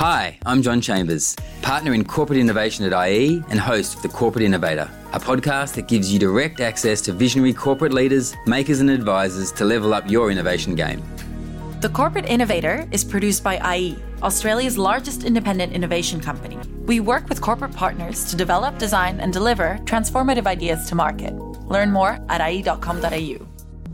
Hi, I'm John Chambers, partner in corporate innovation at IE and host of The Corporate Innovator, a podcast that gives you direct access to visionary corporate leaders, makers, and advisors to level up your innovation game. The Corporate Innovator is produced by IE, Australia's largest independent innovation company. We work with corporate partners to develop, design, and deliver transformative ideas to market. Learn more at ie.com.au.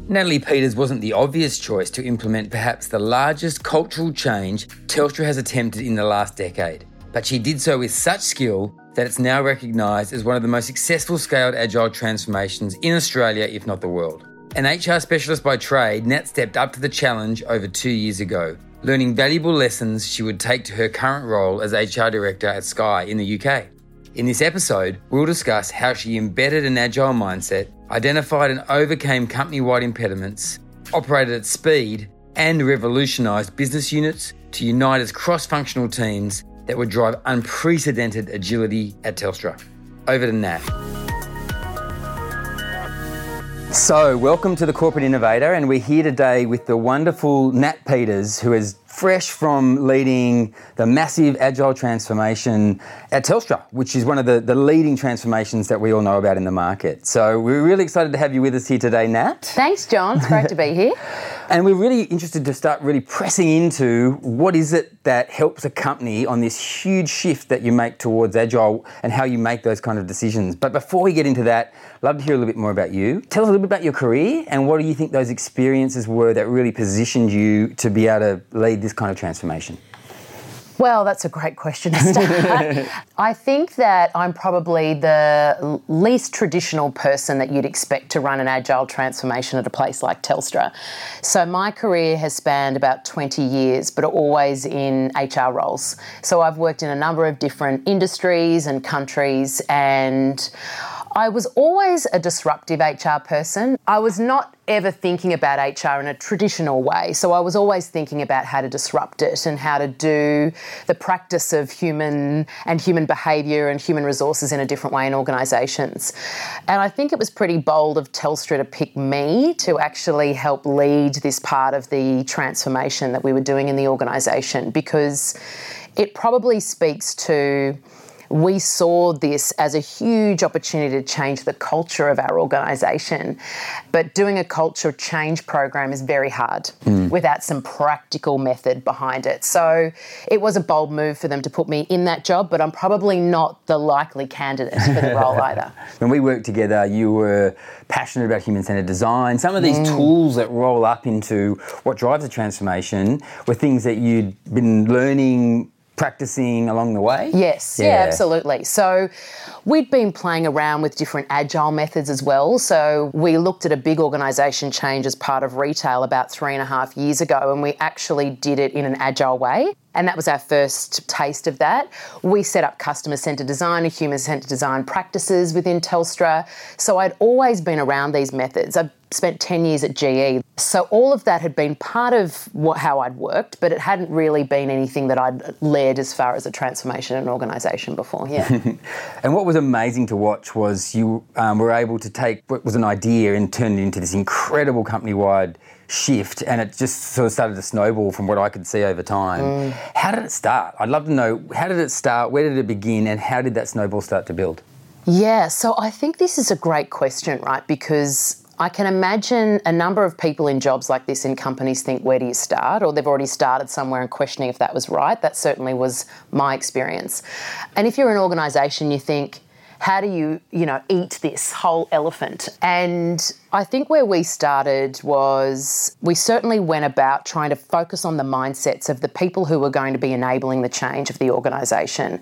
Natalie Peters wasn't the obvious choice to implement perhaps the largest cultural change Telstra has attempted in the last decade, but she did so with such skill that it's now recognised as one of the most successful scaled agile transformations in Australia, if not the world. An HR specialist by trade, Nat stepped up to the challenge over two years ago, learning valuable lessons she would take to her current role as HR director at Sky in the UK. In this episode, we'll discuss how she embedded an agile mindset, identified and overcame company wide impediments, operated at speed, and revolutionised business units to unite as cross functional teams that would drive unprecedented agility at Telstra. Over to Nat. So, welcome to the Corporate Innovator, and we're here today with the wonderful Nat Peters, who is fresh from leading the massive agile transformation at Telstra, which is one of the, the leading transformations that we all know about in the market. So, we're really excited to have you with us here today, Nat. Thanks, John. It's great to be here. And we're really interested to start really pressing into what is it that helps a company on this huge shift that you make towards agile and how you make those kind of decisions. But before we get into that, I'd love to hear a little bit more about you. Tell us a little bit about your career and what do you think those experiences were that really positioned you to be able to lead this kind of transformation? Well, that's a great question to start. I think that I'm probably the least traditional person that you'd expect to run an agile transformation at a place like Telstra. So, my career has spanned about 20 years, but always in HR roles. So, I've worked in a number of different industries and countries, and I was always a disruptive HR person. I was not ever thinking about HR in a traditional way. So I was always thinking about how to disrupt it and how to do the practice of human and human behaviour and human resources in a different way in organisations. And I think it was pretty bold of Telstra to pick me to actually help lead this part of the transformation that we were doing in the organisation because it probably speaks to we saw this as a huge opportunity to change the culture of our organisation. But doing a culture change program is very hard mm. without some practical method behind it. So it was a bold move for them to put me in that job, but I'm probably not the likely candidate for the role either. When we worked together, you were passionate about human centered design. Some of these mm. tools that roll up into what drives a transformation were things that you'd been learning practicing along the way? Yes, yeah. yeah. absolutely. So we'd been playing around with different agile methods as well. So we looked at a big organisation change as part of retail about three and a half years ago, and we actually did it in an agile way. And that was our first taste of that. We set up customer centred design and human centred design practices within Telstra. So I'd always been around these methods. I've spent 10 years at GE. So all of that had been part of what, how I'd worked, but it hadn't really been anything that I'd led as far as a transformation in an organisation before. Yeah. and what was amazing to watch was you um, were able to take what was an idea and turn it into this incredible company wide shift and it just sort of started to snowball from what I could see over time. Mm. How did it start? I'd love to know how did it start, where did it begin, and how did that snowball start to build? Yeah, so I think this is a great question, right? Because I can imagine a number of people in jobs like this in companies think, where do you start? Or they've already started somewhere and questioning if that was right. That certainly was my experience. And if you're an organisation, you think, how do you, you know, eat this whole elephant? And I think where we started was we certainly went about trying to focus on the mindsets of the people who were going to be enabling the change of the organisation.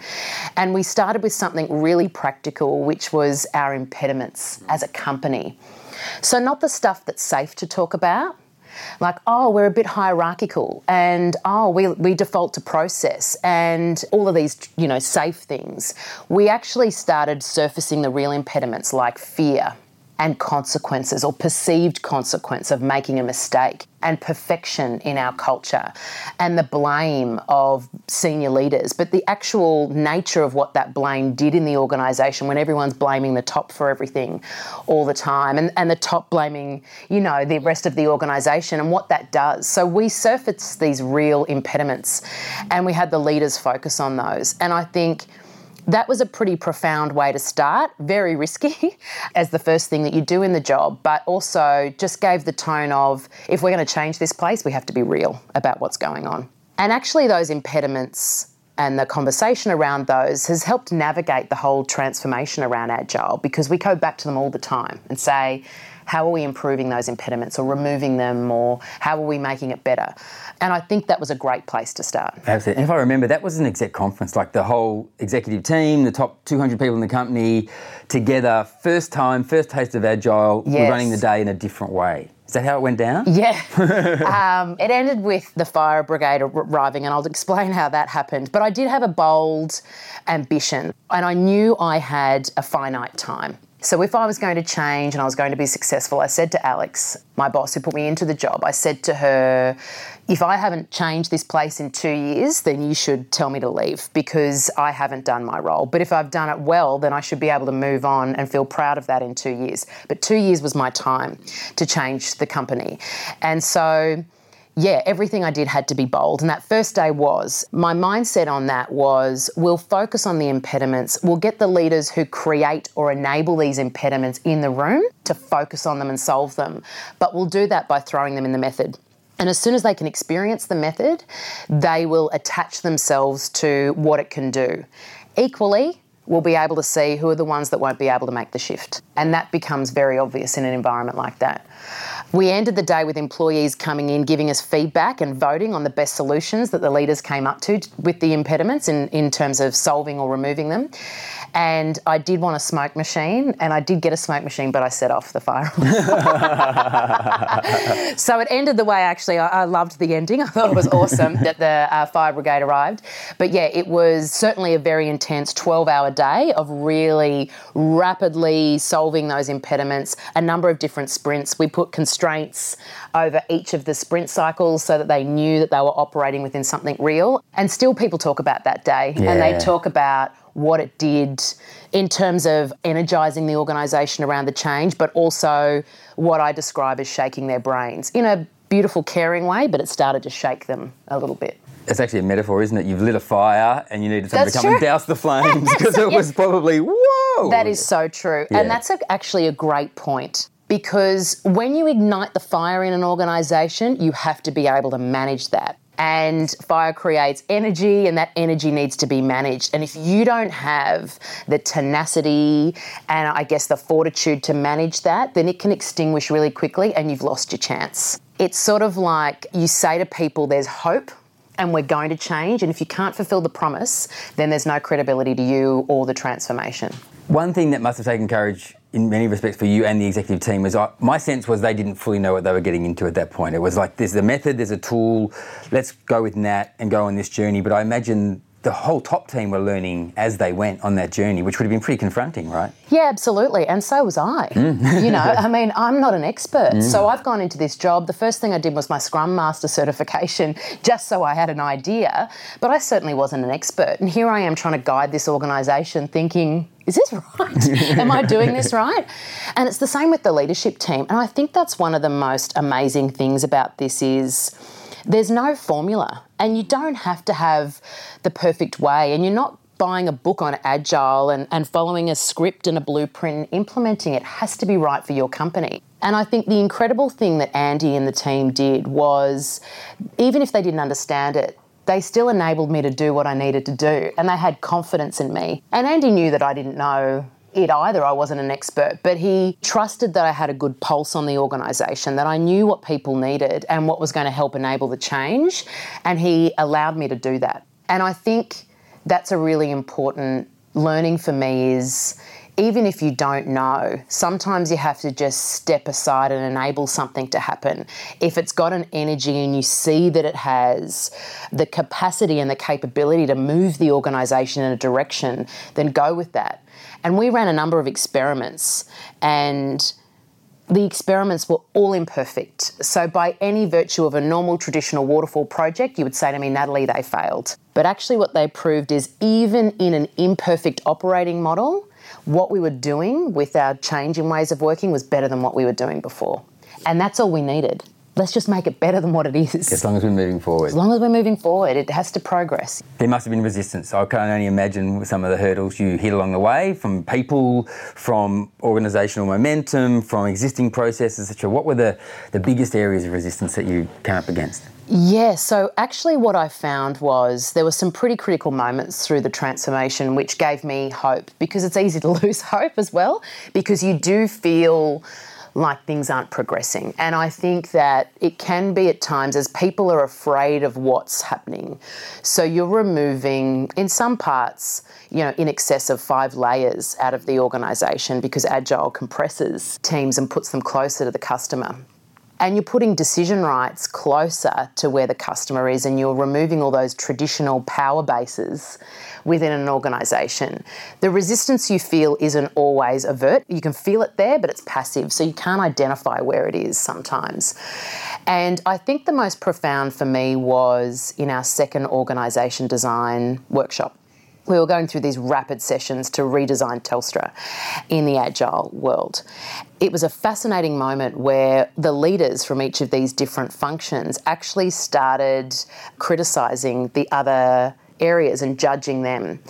And we started with something really practical, which was our impediments as a company. So, not the stuff that's safe to talk about, like, oh, we're a bit hierarchical and oh, we, we default to process and all of these, you know, safe things. We actually started surfacing the real impediments like fear, and consequences or perceived consequence of making a mistake and perfection in our culture and the blame of senior leaders, but the actual nature of what that blame did in the organisation when everyone's blaming the top for everything all the time and, and the top blaming, you know, the rest of the organisation and what that does. So we surfaced these real impediments and we had the leaders focus on those. And I think that was a pretty profound way to start, very risky as the first thing that you do in the job, but also just gave the tone of if we're going to change this place, we have to be real about what's going on. And actually, those impediments and the conversation around those has helped navigate the whole transformation around Agile because we go back to them all the time and say, how are we improving those impediments or removing them or how are we making it better? And I think that was a great place to start. Absolutely. And if I remember, that was an exec conference, like the whole executive team, the top 200 people in the company together, first time, first taste of Agile, yes. we're running the day in a different way. Is that how it went down? Yeah. um, it ended with the fire brigade arriving, and I'll explain how that happened. But I did have a bold ambition, and I knew I had a finite time. So if I was going to change and I was going to be successful, I said to Alex, my boss who put me into the job, I said to her, if I haven't changed this place in two years, then you should tell me to leave because I haven't done my role. But if I've done it well, then I should be able to move on and feel proud of that in two years. But two years was my time to change the company. And so yeah, everything I did had to be bold. And that first day was my mindset on that was we'll focus on the impediments. We'll get the leaders who create or enable these impediments in the room to focus on them and solve them. But we'll do that by throwing them in the method. And as soon as they can experience the method, they will attach themselves to what it can do. Equally, we'll be able to see who are the ones that won't be able to make the shift. And that becomes very obvious in an environment like that. We ended the day with employees coming in, giving us feedback and voting on the best solutions that the leaders came up to with the impediments in, in terms of solving or removing them and I did want a smoke machine, and I did get a smoke machine, but I set off the fire. so it ended the way actually I, I, loved the ending. I thought it was awesome that the uh, fire brigade arrived. But yeah, it was certainly a very intense 12 hour day of really rapidly solving those impediments, a number of different sprints. We put constraints over each of the sprint cycles so that they knew that they were operating within something real. And still, people talk about that day yeah. and they talk about what it did in terms of energising the organisation around the change, but also what I describe as shaking their brains in a beautiful, caring way, but it started to shake them a little bit. It's actually a metaphor, isn't it? You've lit a fire and you needed someone that's to come true. and douse the flames because it was probably, whoa! That is so true. Yeah. And that's a, actually a great point because when you ignite the fire in an organisation, you have to be able to manage that and fire creates energy and that energy needs to be managed and if you don't have the tenacity and i guess the fortitude to manage that then it can extinguish really quickly and you've lost your chance it's sort of like you say to people there's hope and we're going to change and if you can't fulfill the promise then there's no credibility to you or the transformation one thing that must have taken courage in many respects for you and the executive team was uh, my sense was they didn't fully know what they were getting into at that point. It was like there's a method, there's a tool, let's go with Nat and go on this journey. But I imagine the whole top team were learning as they went on that journey, which would have been pretty confronting, right? Yeah, absolutely. And so was I. Mm. you know, I mean, I'm not an expert. Mm. So I've gone into this job. The first thing I did was my Scrum Master certification just so I had an idea. But I certainly wasn't an expert. And here I am trying to guide this organisation thinking, is this right? Am I doing this right? And it's the same with the leadership team. And I think that's one of the most amazing things about this is there's no formula and you don't have to have the perfect way and you're not buying a book on agile and, and following a script and a blueprint and implementing it has to be right for your company and i think the incredible thing that andy and the team did was even if they didn't understand it they still enabled me to do what I needed to do and they had confidence in me. And Andy knew that I didn't know it either. I wasn't an expert, but he trusted that I had a good pulse on the organisation, that I knew what people needed and what was going to help enable the change. And he allowed me to do that. And I think that's a really important learning for me is even if you don't know, sometimes you have to just step aside and enable something to happen. If it's got an energy and you see that it has the capacity and the capability to move the organisation in a direction, then go with that. And we ran a number of experiments and the experiments were all imperfect. So, by any virtue of a normal traditional waterfall project, you would say to me, Natalie, they failed. But actually, what they proved is even in an imperfect operating model, what we were doing with our change in ways of working was better than what we were doing before. And that's all we needed let's just make it better than what it is. As long as we're moving forward. As long as we're moving forward, it has to progress. There must have been resistance. I can only imagine some of the hurdles you hit along the way from people, from organisational momentum, from existing processes, etc. What were the, the biggest areas of resistance that you came up against? Yeah, so actually, what I found was there were some pretty critical moments through the transformation which gave me hope because it's easy to lose hope as well because you do feel like things aren't progressing. And I think that it can be at times as people are afraid of what's happening. So you're removing, in some parts, you know, in excess of five layers out of the organisation because Agile compresses teams and puts them closer to the customer and you're putting decision rights closer to where the customer is and you're removing all those traditional power bases within an organisation. The resistance you feel isn't always overt. You can feel it there, but it's passive, so you can't identify where it is sometimes. And I think the most profound for me was in our second organisation design workshop we were going through these rapid sessions to redesign Telstra in the agile world. It was a fascinating moment where the leaders from each of these different functions actually started criticizing the other areas and judging them.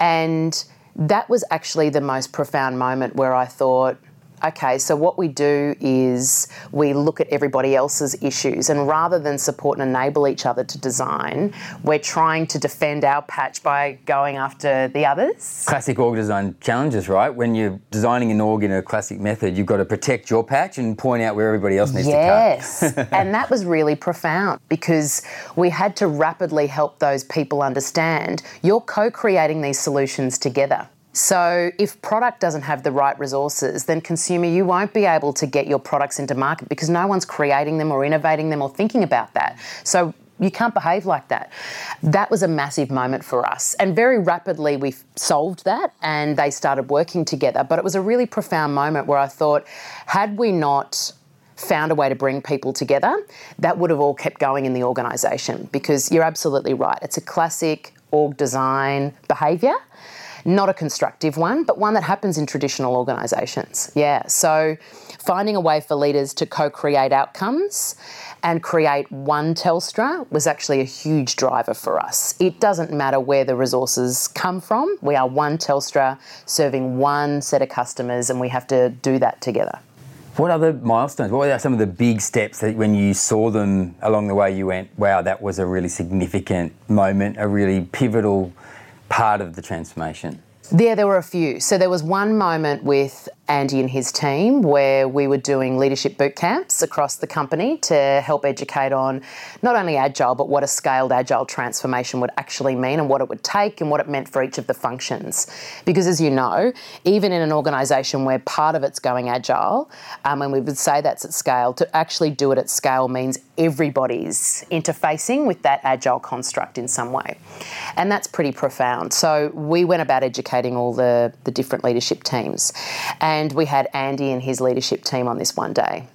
And that was actually the most profound moment where I thought, okay, so what we do is we look at everybody else's issues, and rather than support and enable each other to design, we're trying to defend our patch by going after the others. Classic org design challenges, right? When you're designing an org in a classic method, you've got to protect your patch and point out where everybody else needs yes. to cut. Yes, and that was really profound because we had to rapidly help those people understand you're co creating these solutions together. So, if product doesn't have the right resources, then consumer, you won't be able to get your products into market because no one's creating them or innovating them or thinking about that. So, you can't behave like that. That was a massive moment for us. And very rapidly, we solved that and they started working together. But it was a really profound moment where I thought, had we not found a way to bring people together, that would have all kept going in the organisation because you're absolutely right. It's a classic org design behaviour not a constructive one, but one that happens in traditional organisations. Yeah, so finding a way for leaders to co create outcomes and create one Telstra was actually a huge driver for us. It doesn't matter where the resources come from, we are one Telstra serving one set of customers, and we have to do that together. What other milestones? What were some of the big steps that when you saw them along the way, you went, wow, that was a really significant moment, a really pivotal part of the transformation? Yeah, there were a few. So there was one moment with Andy and his team where we were doing leadership boot camps across the company to help educate on not only agile, but what a scaled agile transformation would actually mean and what it would take and what it meant for each of the functions. Because as you know, even in an organisation where part of it's going agile, um, and we would say that's at scale, to actually do it at scale means everybody's interfacing with that agile construct in some way. And that's pretty profound. So we went about educating all the, the different leadership teams. And and we had Andy and his leadership team on this one day.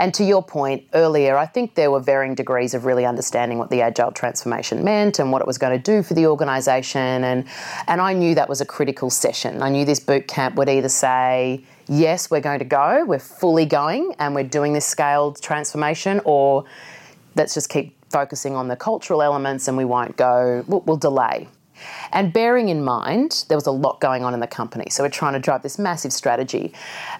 And to your point earlier, I think there were varying degrees of really understanding what the agile transformation meant and what it was going to do for the organisation. And, and I knew that was a critical session. I knew this boot camp would either say, yes, we're going to go, we're fully going, and we're doing this scaled transformation, or let's just keep focusing on the cultural elements and we won't go, we'll, we'll delay. And bearing in mind, there was a lot going on in the company. So we're trying to drive this massive strategy.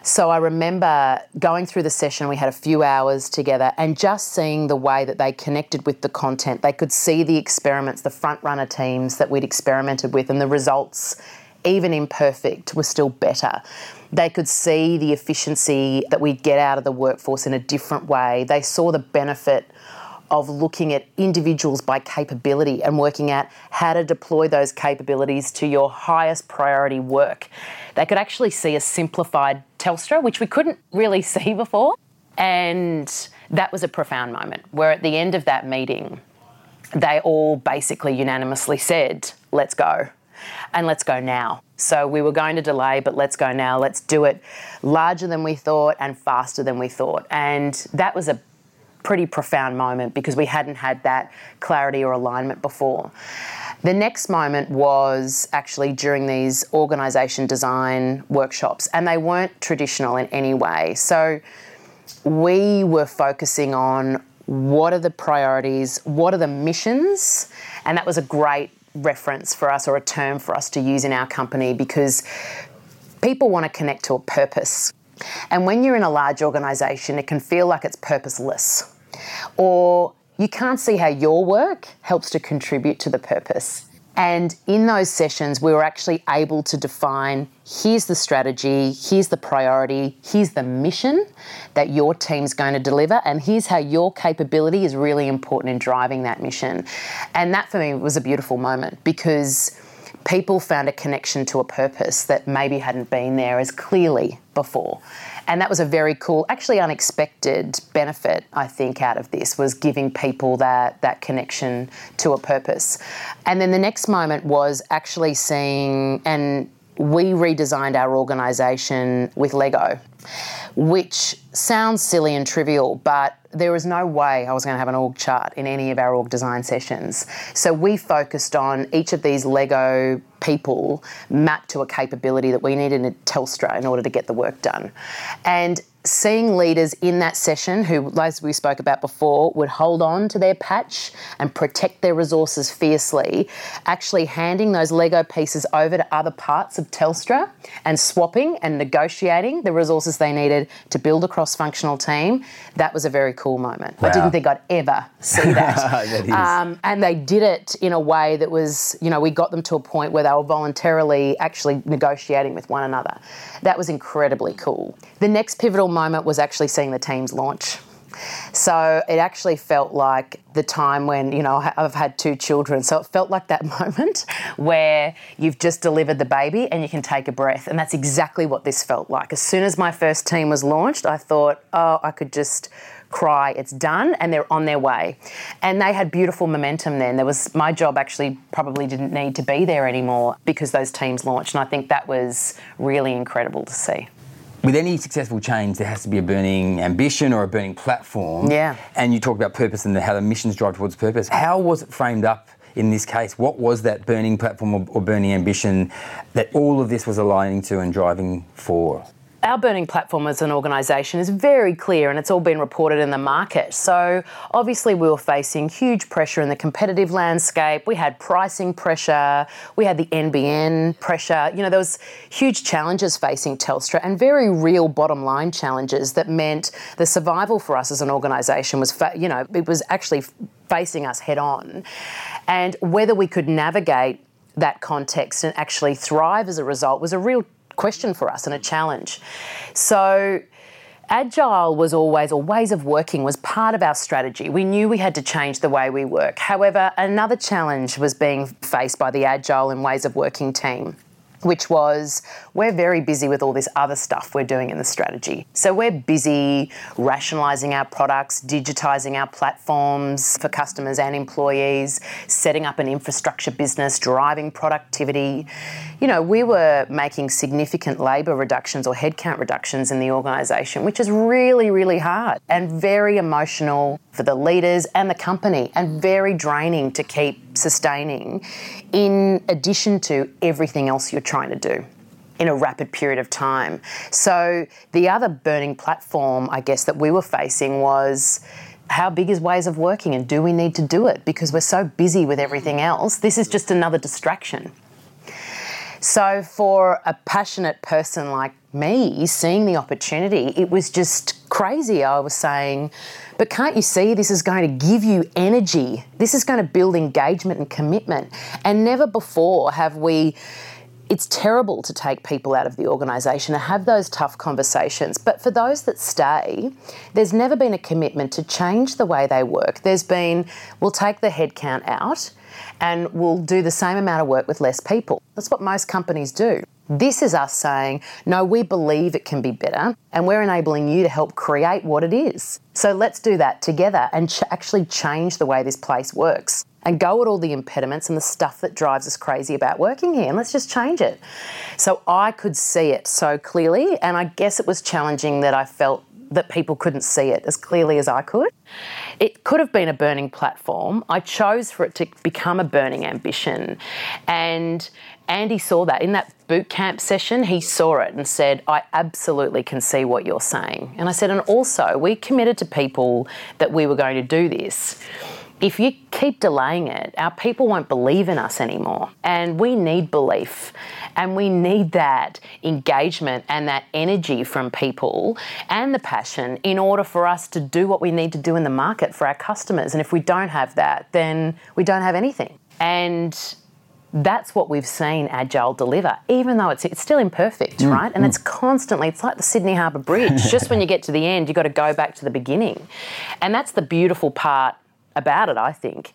So I remember going through the session, we had a few hours together, and just seeing the way that they connected with the content. They could see the experiments, the front runner teams that we'd experimented with, and the results, even imperfect, were still better. They could see the efficiency that we'd get out of the workforce in a different way. They saw the benefit of looking at individuals by capability and working out how to deploy those capabilities to your highest priority work. They could actually see a simplified Telstra, which we couldn't really see before. And that was a profound moment where at the end of that meeting, they all basically unanimously said, let's go. and let's go now. So we were going to delay, but let's go now. Let's do it larger than we thought and faster than we thought. And that was a pretty profound moment because we hadn't had that clarity or alignment before. The next moment was actually during these organisation design workshops, and they weren't traditional in any way. So we were focusing on what are the priorities, what are the missions, and that was a great reference for us or a term for us to use in our company because people want to connect to a purpose. And when you're in a large organisation, it can feel like it's purposeless or you can't see how your work helps to contribute to the purpose. And in those sessions, we were actually able to define here's the strategy, here's the priority, here's the mission that your team's going to deliver, and here's how your capability is really important in driving that mission. And that for me was a beautiful moment because people found a connection to a purpose that maybe hadn't been there as clearly before. And that was a very cool, actually unexpected benefit, I think, out of this was giving people that that connection to a purpose. And then the next moment was actually seeing and we redesigned our organisation with Lego, which sounds silly and trivial, but there was no way I was going to have an org chart in any of our org design sessions. So we focused on each of these Lego people mapped to a capability that we needed in Telstra in order to get the work done. And seeing leaders in that session who, as we spoke about before, would hold on to their patch and protect their resources fiercely, actually handing those Lego pieces over to other parts of Telstra and swapping and negotiating the resources they needed to build a cross functional team, that was a very cool moment. Wow. I didn't think I'd ever see that. that um, and they did it in a way that was, you know, we got them to a point where they were voluntarily actually negotiating with one another. That was incredibly cool. The next pivotal moment was actually seeing the teams launch. So it actually felt like the time when, you know, I've had two children. So it felt like that moment where you've just delivered the baby and you can take a breath. And that's exactly what this felt like. As soon as my first team was launched, I thought, oh, I could just cry it's done and they're on their way and they had beautiful momentum then there was my job actually probably didn't need to be there anymore because those teams launched and i think that was really incredible to see with any successful change, there has to be a burning ambition or a burning platform. Yeah. And you talked about purpose and how the missions drive towards purpose. How was it framed up in this case? What was that burning platform or, or burning ambition that all of this was aligning to and driving for? Our burning platform as an organisation is very clear and it's all been reported in the market. So, obviously, we were facing huge pressure in the competitive landscape. We had pricing pressure, we had the NBN pressure. You know, there was huge challenges facing Telstra and very real bottom line challenges that meant the survival for us as an organisation was, fa- you know, it was actually facing us head on. And whether we could navigate that context and actually thrive as a result was a real question for us and a challenge. So, Agile was always, or ways of working was part of our strategy. We knew we had to change the way we work. However, another challenge was being faced by the Agile and ways of working team which was we're very busy with all this other stuff we're doing in the strategy. So we're busy rationalising our products, digitising our platforms for customers and employees, setting up an infrastructure business, driving productivity. You know, we were making significant labour reductions or headcount reductions in the organisation, which is really, really hard and very emotional for the leaders and the company and very draining to keep sustaining in addition to everything else you're trying to do in a rapid period of time. So the other burning platform, I guess, that we were facing was how big is ways of working and do we need to do it because we're so busy with everything else? This is just another distraction. So, for a passionate person like me, seeing the opportunity, it was just crazy. I was saying, but can't you see this is going to give you energy? This is going to build engagement and commitment. And never before have we it's terrible to take people out of the organisation and have those tough conversations. But for those that stay, there's never been a commitment to change the way they work. There's been, we'll take the headcount out and we'll do the same amount of work with less people. That's what most companies do. This is us saying, no, we believe it can be better, and we're enabling you to help create what it is. So let's do that together and ch- actually change the way this place works. and go at all the impediments and the stuff that drives us crazy about working here and let's just change it. So I could see it so clearly, and I guess it was challenging that I felt that people couldn't see it as clearly as I could. It could have been a burning platform. I chose for it to become a burning ambition. And Andy saw that in that boot camp session. He saw it and said, I absolutely can see what you're saying. And I said, and also, we committed to people that we were going to do this if you keep delaying it, our people won't believe in us anymore. And we need belief. And we need that engagement and that energy from people and the passion in order for us to do what we need to do in the market for our customers. And if we don't have that, then we don't have anything. And that's what we've seen Agile deliver, even though it's, it's still imperfect, mm, right? And mm. it's constantly, it's like the Sydney Harbour Bridge. Just when you get to the end, you've got to go back to the beginning. And that's the beautiful part about it, I think.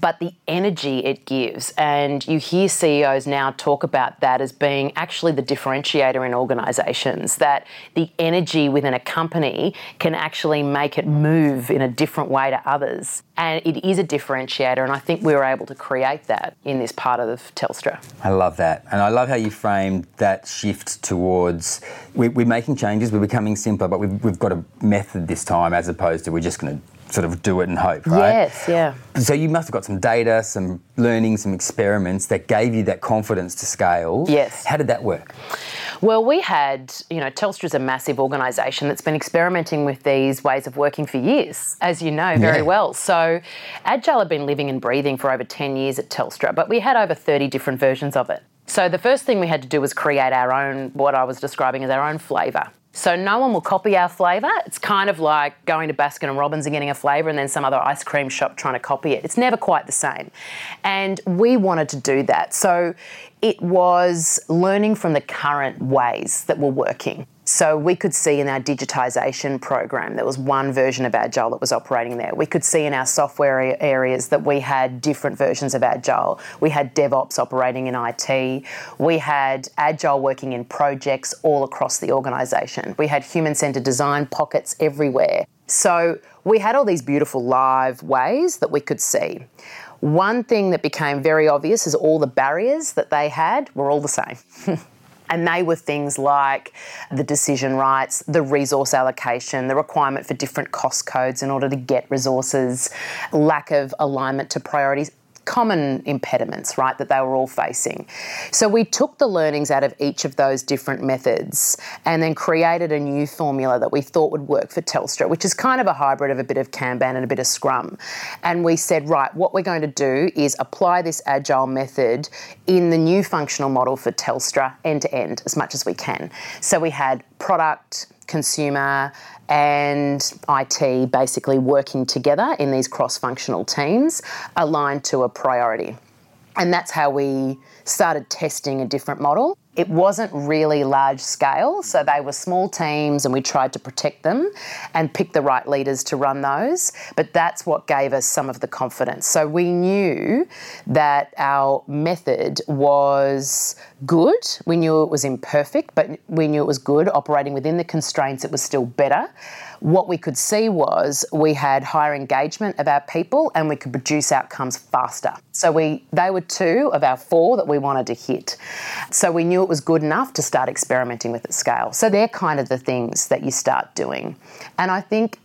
But the energy it gives, and you hear CEOs now talk about that as being actually the differentiator in organisations, that the energy within a company can actually make it move in a different way to others. And it is a differentiator, and I think we were able to create that in this part of Telstra. I love that. And I love how you framed that shift towards we, are making changes, we're becoming simpler, but we've, we've got a method this time as opposed to we're just going to sort of do it and hope, right? Yes, yeah. So you must have got some data, some learning, some experiments that gave you that confidence to scale. Yes. How did that work? Well, we had, you know, Telstra's a massive organisation that's been experimenting with these ways of working for years, as you know very yeah. well. So Agile had been living and breathing for over 10 years at Telstra, but we had over 30 different versions of it. So the first thing we had to do was create our own, what I was describing as our own flavour. So no one will copy our flavour. It's kind of like going to Baskin and Robbins and getting a flavour and then some other ice cream shop trying to copy it. It's never quite the same. And we wanted to do that. So it was learning from the current ways that were working. So we could see in our digitisation program there was one version of Agile that was operating there. We could see in our software areas that we had different versions of Agile. We had DevOps operating in IT. We had Agile working in projects all across the organisation. We had human centred design pockets everywhere. So we had all these beautiful live ways that we could see. One thing that became very obvious is all the barriers that they had were all the same. And they were things like the decision rights, the resource allocation, the requirement for different cost codes in order to get resources, lack of alignment to priorities common impediments, right, that they were all facing. So we took the learnings out of each of those different methods and then created a new formula that we thought would work for Telstra, which is kind of a hybrid of a bit of Kanban and a bit of Scrum. And we said, right, what we're going to do is apply this agile method in the new functional model for Telstra end to end as much as we can. So we had product, consumer, and IT basically working together in these cross functional teams aligned to a priority. And that's how we started testing a different model. It wasn't really large scale, so they were small teams and we tried to protect them and pick the right leaders to run those. But that's what gave us some of the confidence. So we knew that our method was good. We knew it was imperfect, but we knew it was good. Operating within the constraints, it was still better what we could see was we had higher engagement of our people and we could produce outcomes faster. So we they were two of our four that we wanted to hit. So we knew it was good enough to start experimenting with at scale. So they're kind of the things that you start doing. And I think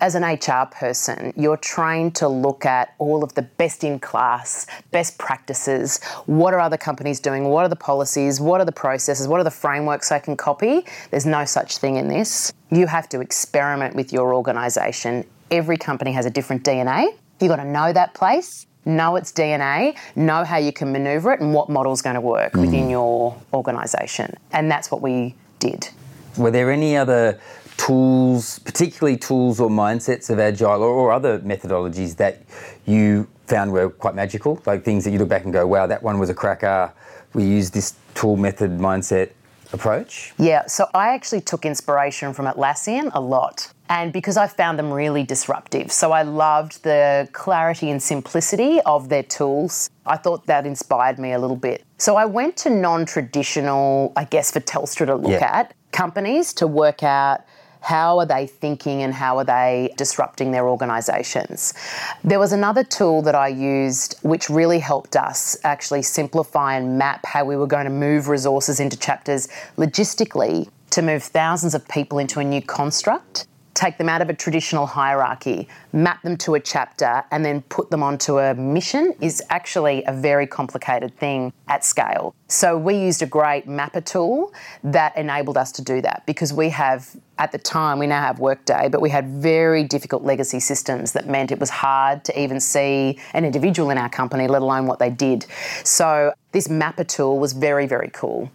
as an HR person, you're trained to look at all of the best in class, best practices. What are other companies doing? What are the policies? What are the processes? What are the frameworks I can copy? There's no such thing in this. You have to experiment with your organisation. Every company has a different DNA. You've got to know that place, know its DNA, know how you can maneuver it, and what model is going to work mm. within your organisation. And that's what we did. Were there any other tools, particularly tools or mindsets of agile or, or, other methodologies that you found were quite magical, like things that you look back and go, wow, that one was a cracker. We used this tool method mindset approach? Yeah, so I actually took inspiration from Atlassian a lot. And because I found them really disruptive. So I loved the clarity and simplicity of their tools. I thought that inspired me a little bit. So I went to non traditional, I guess, for Telstra to look yeah. at companies to work out how are they thinking and how are they disrupting their organisations. There was another tool that I used which really helped us actually simplify and map how we were going to move resources into chapters logistically to move thousands of people into a new construct take them out of a traditional hierarchy, map them to a chapter, and then put them onto a mission is actually a very complicated thing at scale. So we used a great mapper tool that enabled us to do that because we have at the time we now have Workday, but we had very difficult legacy systems that meant it was hard to even see an individual in our company, let alone what they did. So this mapper tool was very, very cool.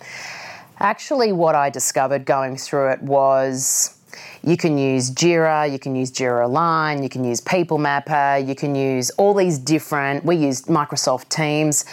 Actually, what I discovered going through it was you can use Jira, you can use Jira Align, you can use People Mapper, you can use all these different, we use Microsoft Teams.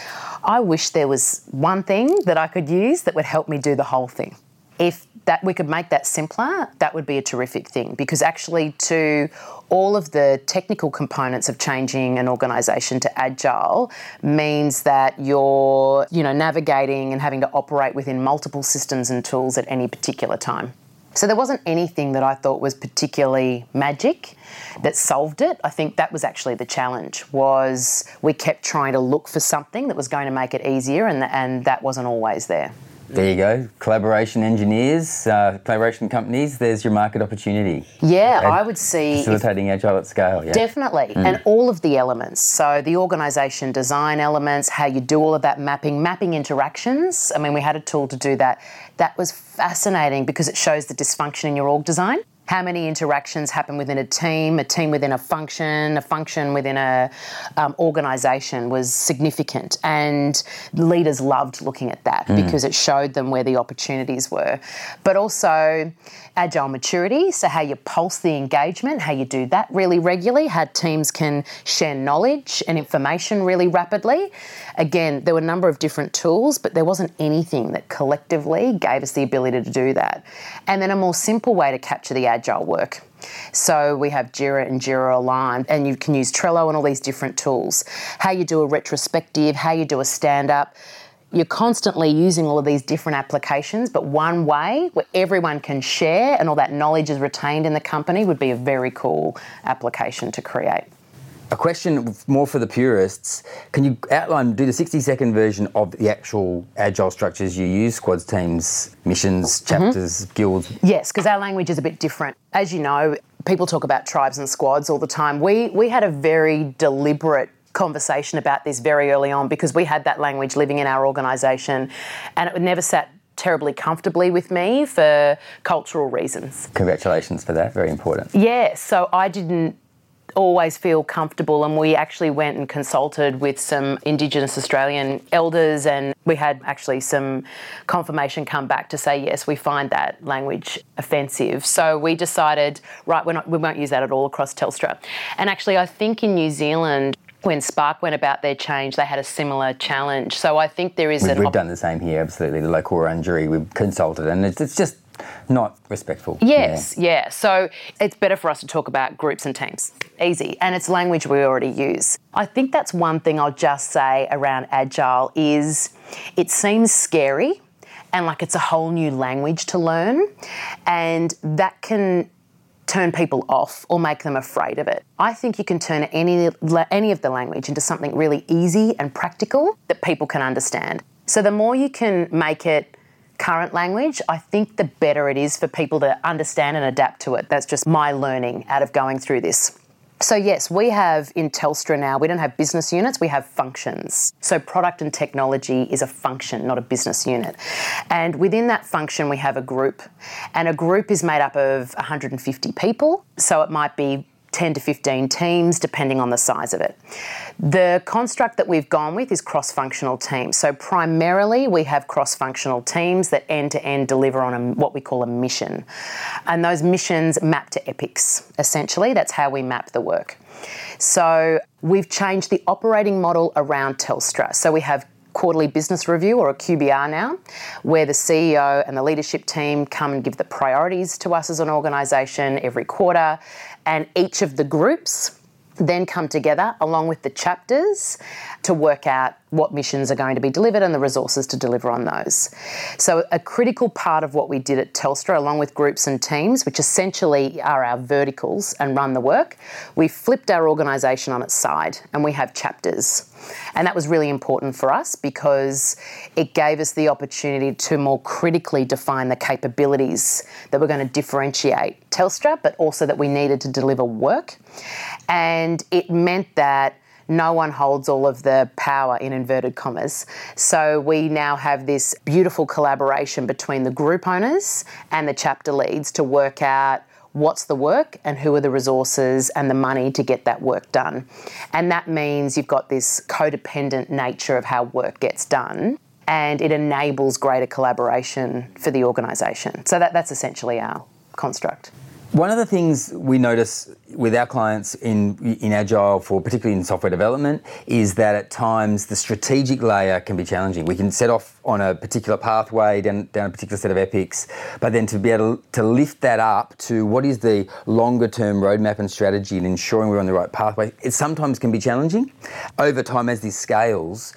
I wish there was one thing that I could use that would help me do the whole thing. If that we could make that simpler, that would be a terrific thing because actually to all of the technical components of changing an organization to agile means that you're, you know, navigating and having to operate within multiple systems and tools at any particular time. So there wasn't anything that I thought was particularly magic that solved it. I think that was actually the challenge was we kept trying to look for something that was going to make it easier and and that wasn't always there. There you go. Collaboration engineers, uh, collaboration companies, there's your market opportunity. Yeah, Ad- I would see. Facilitating agile at scale, yeah. Definitely. Mm. And all of the elements. So the organisation design elements, how you do all of that mapping, mapping interactions. I mean, we had a tool to do that. That was fascinating because it shows the dysfunction in your org design how many interactions happen within a team, a team within a function, a function within a um, organisation was significant, and leaders loved looking at that mm. because it showed them where the opportunities were. But also, agile maturity, so how you pulse the engagement, how you do that really regularly, how teams can share knowledge and information really rapidly. Again, there were a number of different tools, but there wasn't anything that collectively gave us the ability to do that. And then a more simple way to capture the agile work. So we have Jira and Jira Align, and you can use Trello and all these different tools. How you do a retrospective, how you do a stand up you're constantly using all of these different applications, but one way where everyone can share and all that knowledge is retained in the company would be a very cool application to create. A question more for the purists. Can you outline, do the 60 second version of the actual agile structures you use, squads, teams, missions, mm-hmm. chapters, mm-hmm. guilds? Yes, because our language is a bit different. As you know, people talk about tribes and squads all the time. We, we had a very deliberate conversation about this very early on because we had that language living in our organisation and it never sat terribly comfortably with me for cultural reasons. Congratulations for that, very important. Yeah, so I didn't always feel comfortable and we actually went and consulted with some indigenous australian elders and we had actually some confirmation come back to say yes we find that language offensive so we decided right we're not, we won't use that at all across telstra and actually i think in new zealand when Spark went about their change, they had a similar challenge. So I think there is we've, an. We've op- done the same here, absolutely. The local orangery, we've consulted, and it's, it's just not respectful. Yes, yeah. yeah. So it's better for us to talk about groups and teams. Easy. And it's language we already use. I think that's one thing I'll just say around agile is it seems scary and like it's a whole new language to learn and that can turn people off or make them afraid of it. I think you can turn any, any of the language into something really easy and practical that people can understand. So the more you can make it current language, I think the better it is for people to understand and adapt to it. That's just my learning out of going through this. So, yes, we have in Telstra now, we don't have business units, we have functions. So, product and technology is a function, not a business unit. And within that function, we have a group. And a group is made up of 150 people. So, it might be 10 to 15 teams, depending on the size of it. The construct that we've gone with is cross functional teams. So, primarily, we have cross functional teams that end to end deliver on a, what we call a mission. And those missions map to epics, essentially. That's how we map the work. So, we've changed the operating model around Telstra. So, we have quarterly business review or a QBR now, where the CEO and the leadership team come and give the priorities to us as an organisation every quarter, and each of the groups then come together along with the chapters to work out what missions are going to be delivered and the resources to deliver on those. So, a critical part of what we did at Telstra, along with groups and teams, which essentially are our verticals and run the work, we flipped our organisation on its side and we have chapters. And that was really important for us because it gave us the opportunity to more critically define the capabilities that were going to differentiate Telstra, but also that we needed to deliver work. And it meant that no one holds all of the power in inverted commas. So we now have this beautiful collaboration between the group owners and the chapter leads to work out what's the work and who are the resources and the money to get that work done. And that means you've got this codependent nature of how work gets done and it enables greater collaboration for the organisation. So that, that's essentially our construct. One of the things we notice with our clients in in agile, for particularly in software development, is that at times the strategic layer can be challenging. We can set off on a particular pathway down, down a particular set of epics, but then to be able to lift that up to what is the longer term roadmap and strategy and ensuring we're on the right pathway, it sometimes can be challenging. Over time, as this scales,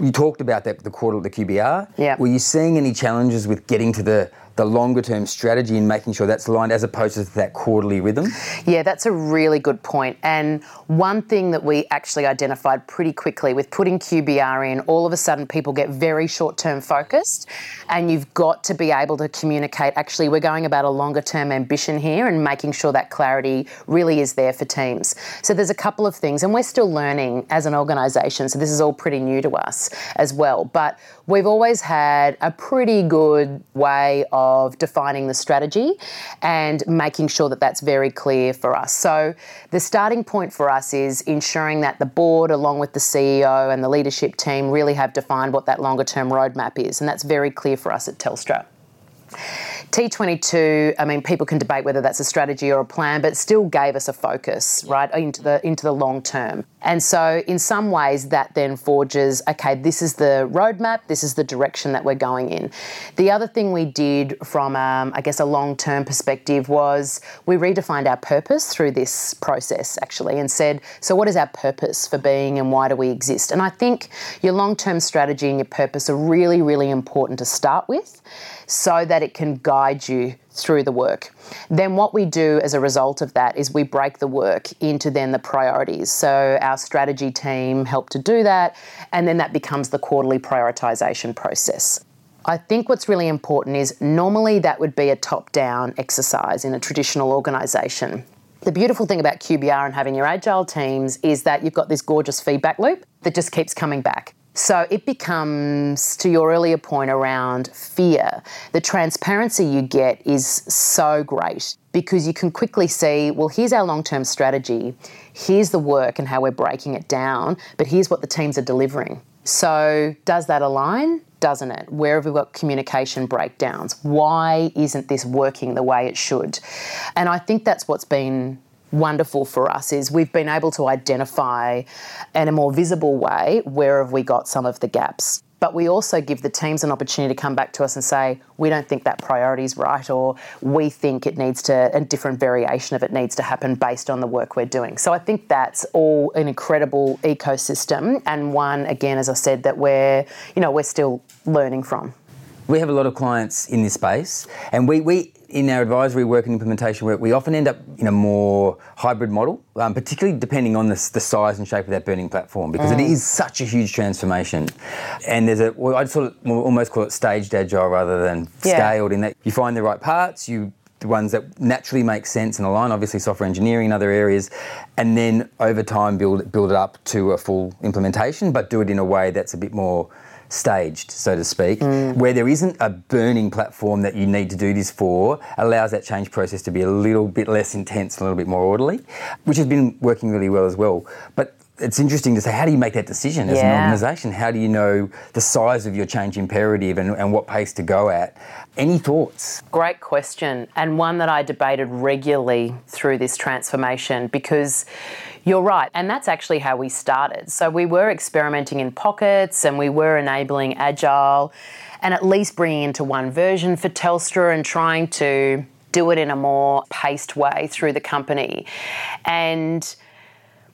you talked about that the quarter of the QBR. Yeah. Were you seeing any challenges with getting to the the longer term strategy and making sure that's aligned as opposed to that quarterly rhythm? Yeah, that's a really good point. And one thing that we actually identified pretty quickly with putting QBR in, all of a sudden people get very short term focused, and you've got to be able to communicate actually, we're going about a longer term ambition here and making sure that clarity really is there for teams. So there's a couple of things, and we're still learning as an organisation, so this is all pretty new to us as well. But we've always had a pretty good way of defining the strategy and making sure that that's very clear for us. So the starting point for us is ensuring that the board, along with the CEO and the leadership team, really have defined what that longer term roadmap is, and that's very clear for us at Telstra. T22, I mean, people can debate whether that's a strategy or a plan, but still gave us a focus, right, into the into the long term. And so, in some ways, that then forges, okay, this is the roadmap, this is the direction that we're going in. The other thing we did from, um, I guess, a long term perspective was we redefined our purpose through this process, actually, and said, so what is our purpose for being and why do we exist? And I think your long term strategy and your purpose are really, really important to start with so that it can guide you through the work. Then what we do as a result of that is we break the work into then the priorities. So our strategy team help to do that and then that becomes the quarterly prioritization process. I think what's really important is normally that would be a top down exercise in a traditional organisation. The beautiful thing about QBR and having your agile teams is that you've got this gorgeous feedback loop that just keeps coming back. So it becomes, to your earlier point around fear, the transparency you get is so great because you can quickly see, well, here's our long term strategy, here's the work and how we're breaking it down, but here's what the teams are delivering. So, does that align? Doesn't it? Where have we got communication breakdowns? Why isn't this working the way it should? And I think that's what's been wonderful for us is we've been able to identify in a more visible way where have we got some of the gaps. But we also give the teams an opportunity to come back to us and say, we don't think that priority is right, or we think it needs to, a different variation of it needs to happen based on the work we're doing. So I think that's all an incredible ecosystem and one, again, as I said, that we're, you know, we're still learning from. We have a lot of clients in this space, and we, we in our advisory work and implementation work, we often end up in a more hybrid model, um, particularly depending on the, the, size and shape of that burning platform, because mm. it is such a huge transformation. And there's a, well, I'd sort of almost call it staged agile rather than yeah. scaled, in that you find the right parts, you the ones that naturally make sense and align, obviously software engineering and other areas, and then over time build build it up to a full implementation, but do it in a way that's a bit more staged, so to speak, mm. where there isn't a burning platform that you need to do this for, allows that change process to be a little bit less intense, a little bit more orderly, which has been working really well as well. But it's interesting to say, how do you make that decision as yeah. an organisation? How do you know the size of your change imperative and, and what pace to go at? Any thoughts? Great question, and one that I debated regularly through this transformation because you're right, and that's actually how we started. So we were experimenting in pockets and we were enabling agile and at least bringing into one version for Telstra and trying to do it in a more paced way through the company. And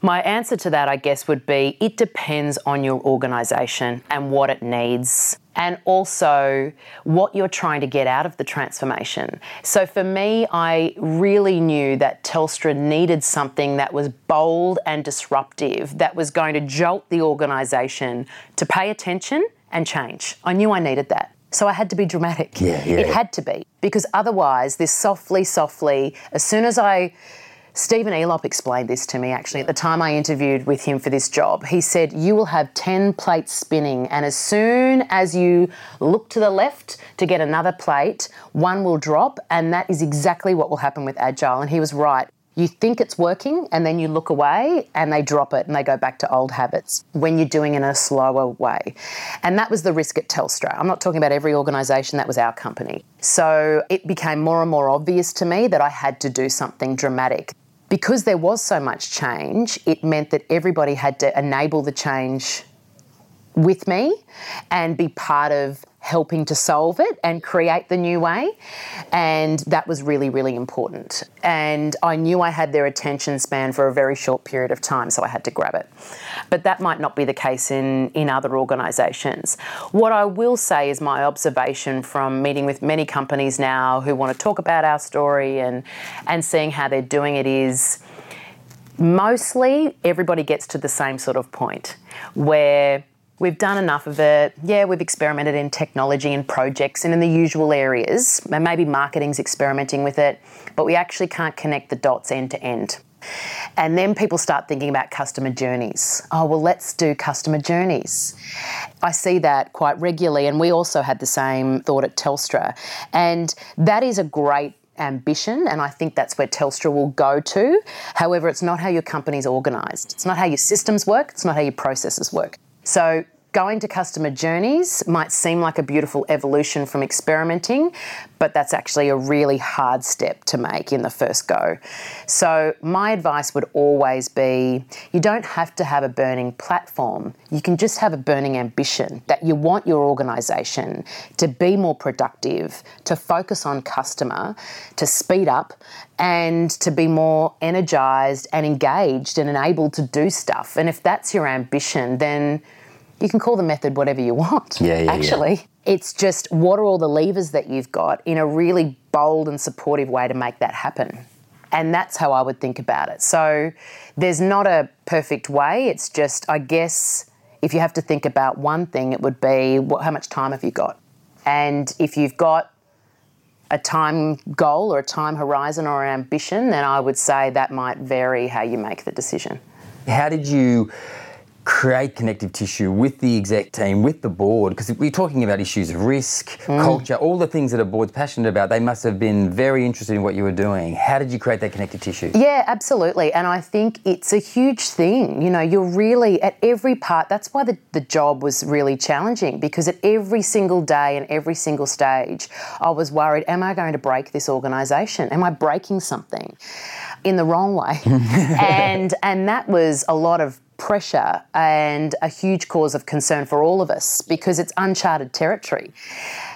My answer to that, I guess, would be it depends on your organisation and what it needs, and also what you're trying to get out of the transformation. So for me, I really knew that Telstra needed something that was bold and disruptive, that was going to jolt the organisation to pay attention and change. I knew I needed that. So I had to be dramatic. Yeah, yeah. It had to be. Because otherwise, this softly, softly, as soon as I Stephen Elop explained this to me actually at the time I interviewed with him for this job. He said, You will have 10 plates spinning, and as soon as you look to the left to get another plate, one will drop, and that is exactly what will happen with Agile. And he was right. You think it's working, and then you look away and they drop it and they go back to old habits when you're doing it in a slower way. And that was the risk at Telstra. I'm not talking about every organisation, that was our company. So it became more and more obvious to me that I had to do something dramatic because there was so much change, it meant that everybody had to enable the change with me and be part of helping to solve it and create the new way. And that was really, really important. And I knew I had their attention span for a very short period of time, so I had to grab it. But that might not be the case in, in other organisations. What I will say is my observation from meeting with many companies now who want to talk about our story and, and seeing how they're doing it is mostly everybody gets to the same sort of point where We've done enough of it. Yeah, we've experimented in technology and projects and in the usual areas. Maybe marketing's experimenting with it, but we actually can't connect the dots end to end. And then people start thinking about customer journeys. Oh, well, let's do customer journeys. I see that quite regularly, and we also had the same thought at Telstra. And that is a great ambition, and I think that's where Telstra will go to. However, it's not how your company's organised, it's not how your systems work, it's not how your processes work. So going to customer journeys might seem like a beautiful evolution from experimenting, but that's actually a really hard step to make in the first go. So, my advice would always be you don't have to have a burning platform, you can just have a burning ambition that you want your organisation to be more productive, to focus on customer, to speed up, and to be more energized and engaged and enabled to do stuff. And if that's your ambition, then you can call the method whatever you want. Yeah, yeah. Actually, yeah. it's just what are all the levers that you've got in a really bold and supportive way to make that happen. And that's how I would think about it. So there's not a perfect way. It's just, I guess, if you have to think about one thing, it would be what, how much time have you got? And if you've got a time goal or a time horizon or an ambition, then I would say that might vary how you make the decision. How did you create connective tissue with the exec team, with the board, because we're talking about issues of risk, mm. culture, all the things that a board's passionate about. They must have been very interested in what you were doing. How did you create that connective tissue? Yeah, absolutely. And I think it's a huge thing. You know, you're really at every part. That's why the, the job was really challenging because at every single day and every single stage, I was worried, am I going to break this organisation? Am I breaking something? In the wrong way. and and that was a lot of pressure and a huge cause of concern for all of us because it's uncharted territory.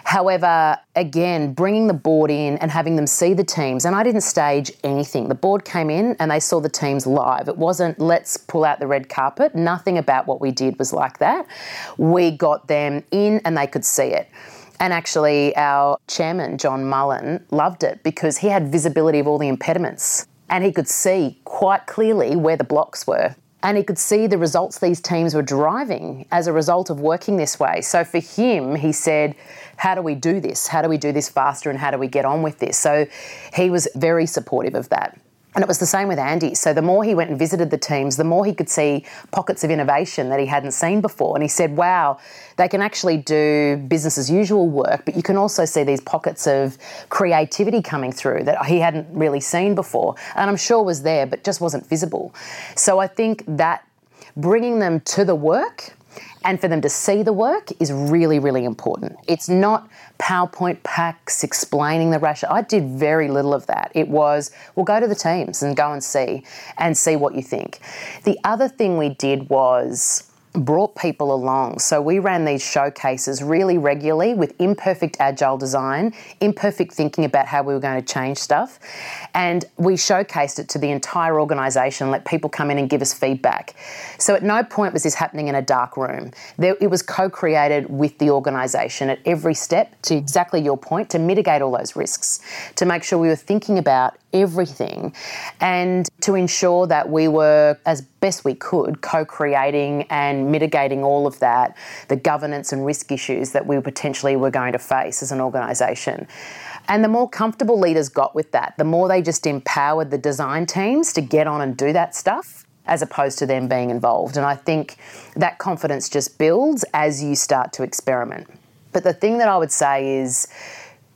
However, again, bringing the board in and having them see the teams, and I didn't stage anything. The board came in and they saw the teams live. It wasn't let's pull out the red carpet. Nothing about what we did was like that. We got them in and they could see it. And actually, our chairman, John Mullen, loved it because he had visibility of all the impediments and he could see quite clearly where the blocks were and he could see the results these teams were driving as a result of working this way. So for him, he said, How do we do this? How do we do this faster and how do we get on with this? So he was very supportive of that. And it was the same with Andy. So the more he went and visited the teams, the more he could see pockets of innovation that he hadn't seen before. And he said, wow, they can actually do business as usual work, but you can also see these pockets of creativity coming through that he hadn't really seen before. And I'm sure was there, but just wasn't visible. So I think that bringing them to the work and for them to see the work is really, really important. It's not PowerPoint packs explaining the rationale. I did very little of that. It was, well, go to the teams and go and see and see what you think. The other thing we did was brought people along. So we ran these showcases really regularly with imperfect agile design, imperfect thinking about how we were going to change stuff. And we showcased it to the entire organisation, let people come in and give us feedback. So at no point was this happening in a dark room. There, it was co created with the organisation at every step, to exactly your point, to mitigate all those risks, to make sure we were thinking about everything and to ensure that we were, as best we could, co creating and mitigating all of that, the governance and risk issues that we potentially were going to face as an organisation. And the more comfortable leaders got with that, the more they just empowered the design teams to get on and do that stuff as opposed to them being involved. And I think that confidence just builds as you start to experiment. But the thing that I would say is,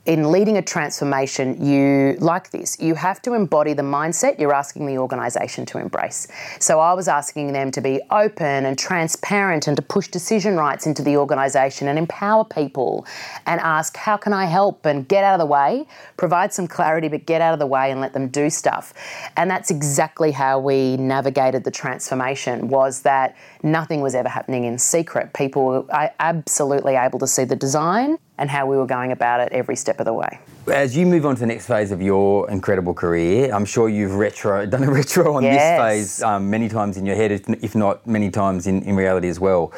in leading a transformation, you like this, you have to embody the mindset you're asking the organisation to embrace. So I was asking them to be open and transparent and to push decision rights into the organisation and empower people and ask, how can I help? And get out of the way, provide some clarity, but get out of the way and let them do stuff. And that's exactly how we navigated the transformation was that nothing was ever happening in secret. People were absolutely able to see the design and how we were going about it every step of the way. As you move on to the next phase of your incredible career, I'm sure you've retro done a retro on yes. this phase um, many times in your head, if not many times in, in reality as well.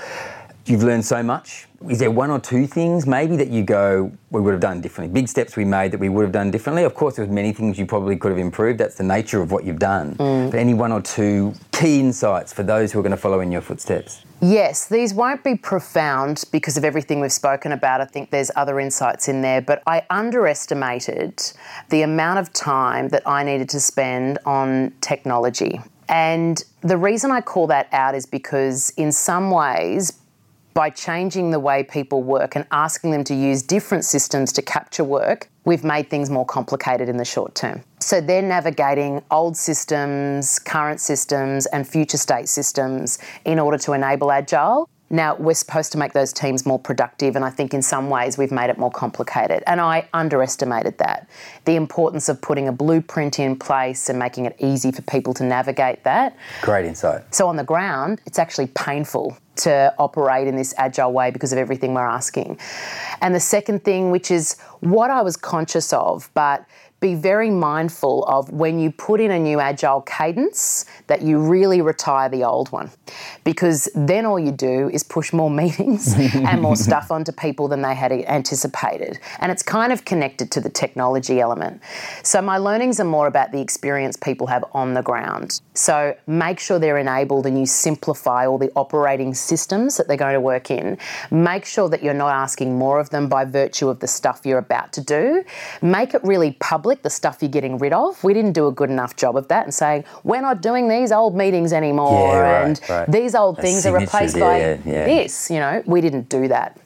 You've learned so much. Is there one or two things maybe that you go, we would have done differently? Big steps we made that we would have done differently. Of course, there's many things you probably could have improved. That's the nature of what you've done. Mm. But any one or two key insights for those who are going to follow in your footsteps? Yes, these won't be profound because of everything we've spoken about. I think there's other insights in there, but I underestimated the amount of time that I needed to spend on technology. And the reason I call that out is because, in some ways, by changing the way people work and asking them to use different systems to capture work, we've made things more complicated in the short term. So they're navigating old systems, current systems, and future state systems in order to enable Agile. Now, we're supposed to make those teams more productive, and I think in some ways we've made it more complicated. And I underestimated that. The importance of putting a blueprint in place and making it easy for people to navigate that. Great insight. So, on the ground, it's actually painful to operate in this agile way because of everything we're asking. And the second thing, which is what I was conscious of, but be very mindful of when you put in a new agile cadence that you really retire the old one. Because then all you do is push more meetings and more stuff onto people than they had anticipated. And it's kind of connected to the technology element. So my learnings are more about the experience people have on the ground. So make sure they're enabled and you simplify all the operating systems that they're going to work in. Make sure that you're not asking more of them by virtue of the stuff you're about to do. Make it really public public, the stuff you're getting rid of. We didn't do a good enough job of that and saying, we're not doing these old meetings anymore yeah, right, and right. these old things are replaced by yeah. this. You know, we didn't do that.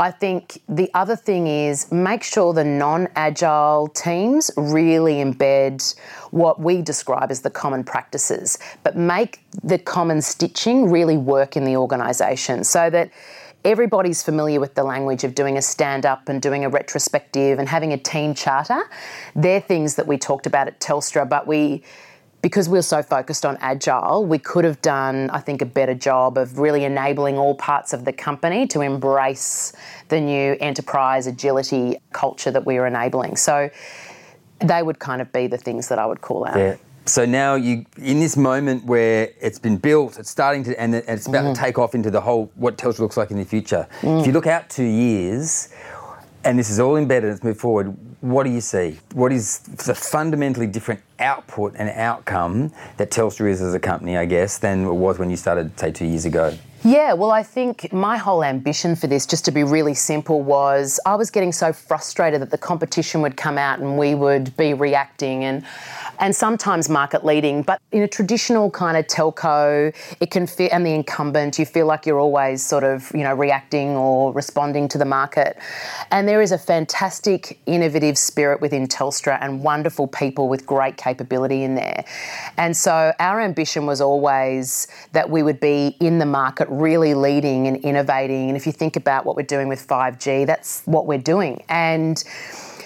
I think the other thing is make sure the non agile teams really embed what we describe as the common practices, but make the common stitching really work in the organisation so that everybody's familiar with the language of doing a stand up and doing a retrospective and having a team charter. They're things that we talked about at Telstra, but we because we were so focused on agile, we could have done, I think, a better job of really enabling all parts of the company to embrace the new enterprise agility culture that we were enabling. So they would kind of be the things that I would call out. Yeah. So now you, in this moment where it's been built, it's starting to, and it's about mm. to take off into the whole what Telstra looks like in the future. Mm. If you look out two years, and this is all embedded, it's moved forward. What do you see? What is the fundamentally different output and outcome that Telstra is as a company, I guess, than it was when you started, say, two years ago? Yeah, well, I think my whole ambition for this, just to be really simple, was I was getting so frustrated that the competition would come out and we would be reacting and and sometimes market leading. But in a traditional kind of telco, it can feel, and the incumbent, you feel like you're always sort of, you know, reacting or responding to the market. And there is a fantastic, innovative spirit within Telstra and wonderful people with great capability in there. And so our ambition was always that we would be in the market, really leading and innovating. And if you think about what we're doing with 5G, that's what we're doing. And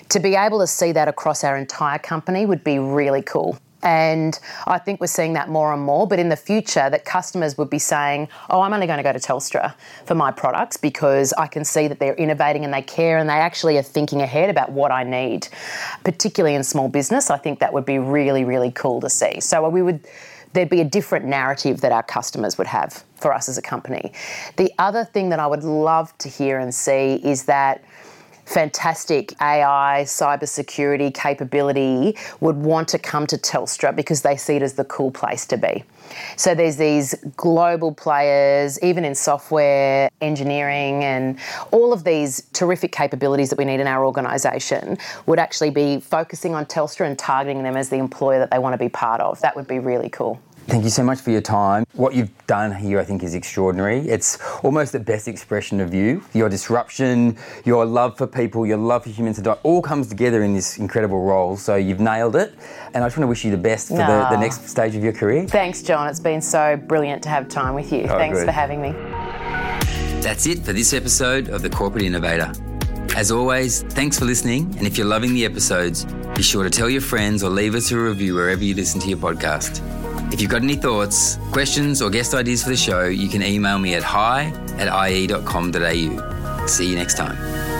to be able to see that across our entire company would be really cool. And I think we're seeing that more and more. But in the future, that customers would be saying, oh, I'm only going to go to Telstra for my products because I can see that they're innovating and they care and they actually are thinking ahead about what I need. Particularly in small business, I think that would be really, really cool to see. So we would there'd be a different narrative that our customers would have for us as a company. The other thing that I would love to hear and see is that fantastic AI, cybersecurity capability would want to come to Telstra because they see it as the cool place to be. So there's these global players, even in software, engineering, and all of these terrific capabilities that we need in our organisation would actually be focusing on Telstra and targeting them as the employer that they want to be part of. That would be really cool. Thank you so much for your time. What you've done here, I think, is extraordinary. It's almost the best expression of you. Your disruption, your love for people, your love for humans, all comes together in this incredible role. So you've nailed it. And I just want to wish you the best for the, the, ah. next stage of your career. Thanks, John. It's been so brilliant to have time with you. Oh, Thanks good. for having me. That's it for this episode of The Corporate Innovator. As always, thanks for listening. And if you're loving the episodes, be sure to tell your friends or leave us a review wherever you listen to your podcast. If you've got any thoughts, questions, or guest ideas for the show, you can email me at hi at ie.com.au. See you next time.